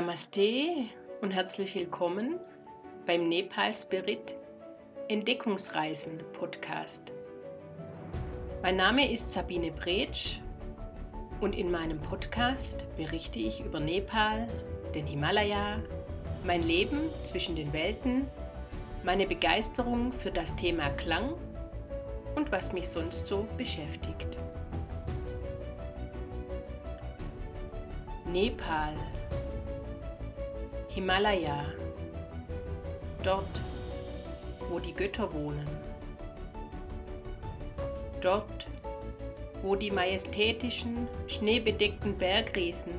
Namaste und herzlich willkommen beim Nepal Spirit Entdeckungsreisen Podcast. Mein Name ist Sabine Bretsch und in meinem Podcast berichte ich über Nepal, den Himalaya, mein Leben zwischen den Welten, meine Begeisterung für das Thema Klang und was mich sonst so beschäftigt. Nepal Himalaya, dort, wo die Götter wohnen, dort, wo die majestätischen, schneebedeckten Bergriesen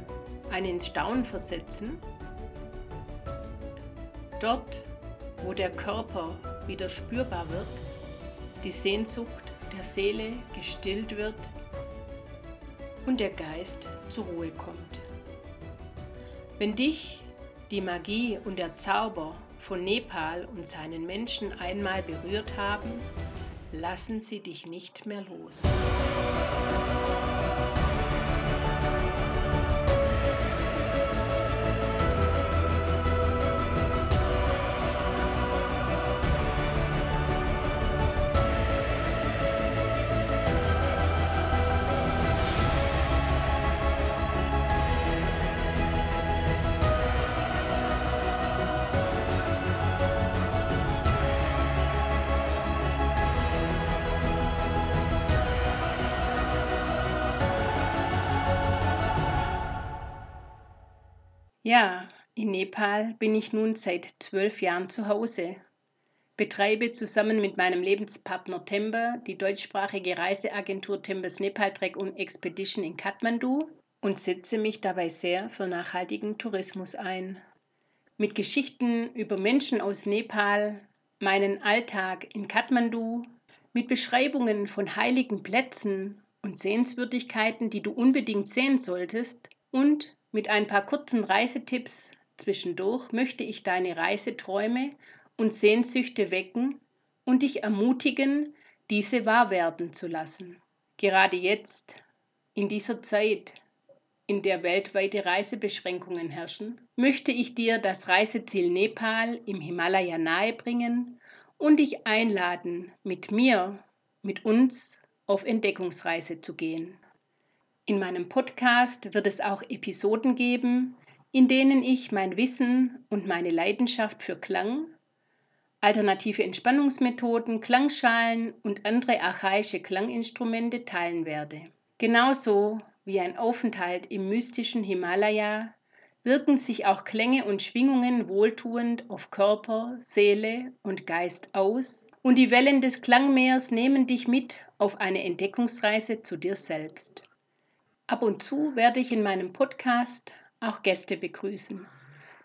einen ins Staunen versetzen, dort, wo der Körper wieder spürbar wird, die Sehnsucht der Seele gestillt wird und der Geist zur Ruhe kommt. Wenn dich die Magie und der Zauber von Nepal und seinen Menschen einmal berührt haben, lassen sie dich nicht mehr los. Ja, in Nepal bin ich nun seit zwölf Jahren zu Hause, betreibe zusammen mit meinem Lebenspartner Tembe die deutschsprachige Reiseagentur Tembes Nepal Trek und Expedition in Kathmandu und setze mich dabei sehr für nachhaltigen Tourismus ein. Mit Geschichten über Menschen aus Nepal, meinen Alltag in Kathmandu, mit Beschreibungen von heiligen Plätzen und Sehenswürdigkeiten, die du unbedingt sehen solltest und mit ein paar kurzen Reisetipps zwischendurch möchte ich deine Reiseträume und Sehnsüchte wecken und dich ermutigen, diese wahr werden zu lassen. Gerade jetzt, in dieser Zeit, in der weltweite Reisebeschränkungen herrschen, möchte ich dir das Reiseziel Nepal im Himalaya nahebringen und dich einladen, mit mir, mit uns auf Entdeckungsreise zu gehen. In meinem Podcast wird es auch Episoden geben, in denen ich mein Wissen und meine Leidenschaft für Klang, alternative Entspannungsmethoden, Klangschalen und andere archaische Klanginstrumente teilen werde. Genauso wie ein Aufenthalt im mystischen Himalaya wirken sich auch Klänge und Schwingungen wohltuend auf Körper, Seele und Geist aus, und die Wellen des Klangmeers nehmen dich mit auf eine Entdeckungsreise zu dir selbst. Ab und zu werde ich in meinem Podcast auch Gäste begrüßen.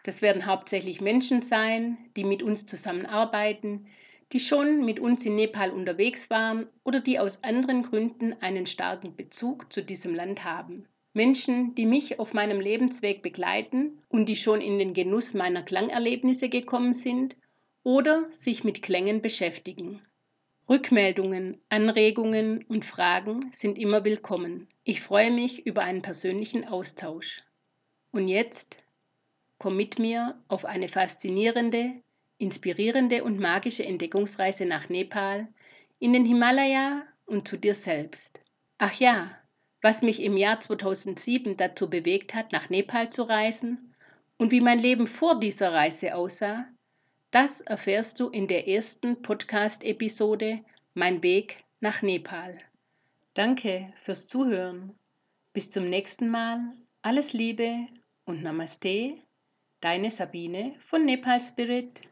Das werden hauptsächlich Menschen sein, die mit uns zusammenarbeiten, die schon mit uns in Nepal unterwegs waren oder die aus anderen Gründen einen starken Bezug zu diesem Land haben. Menschen, die mich auf meinem Lebensweg begleiten und die schon in den Genuss meiner Klangerlebnisse gekommen sind oder sich mit Klängen beschäftigen. Rückmeldungen, Anregungen und Fragen sind immer willkommen. Ich freue mich über einen persönlichen Austausch. Und jetzt komm mit mir auf eine faszinierende, inspirierende und magische Entdeckungsreise nach Nepal, in den Himalaya und zu dir selbst. Ach ja, was mich im Jahr 2007 dazu bewegt hat, nach Nepal zu reisen und wie mein Leben vor dieser Reise aussah, das erfährst du in der ersten Podcast-Episode Mein Weg nach Nepal. Danke fürs Zuhören. Bis zum nächsten Mal. Alles Liebe und Namaste. Deine Sabine von Nepal Spirit.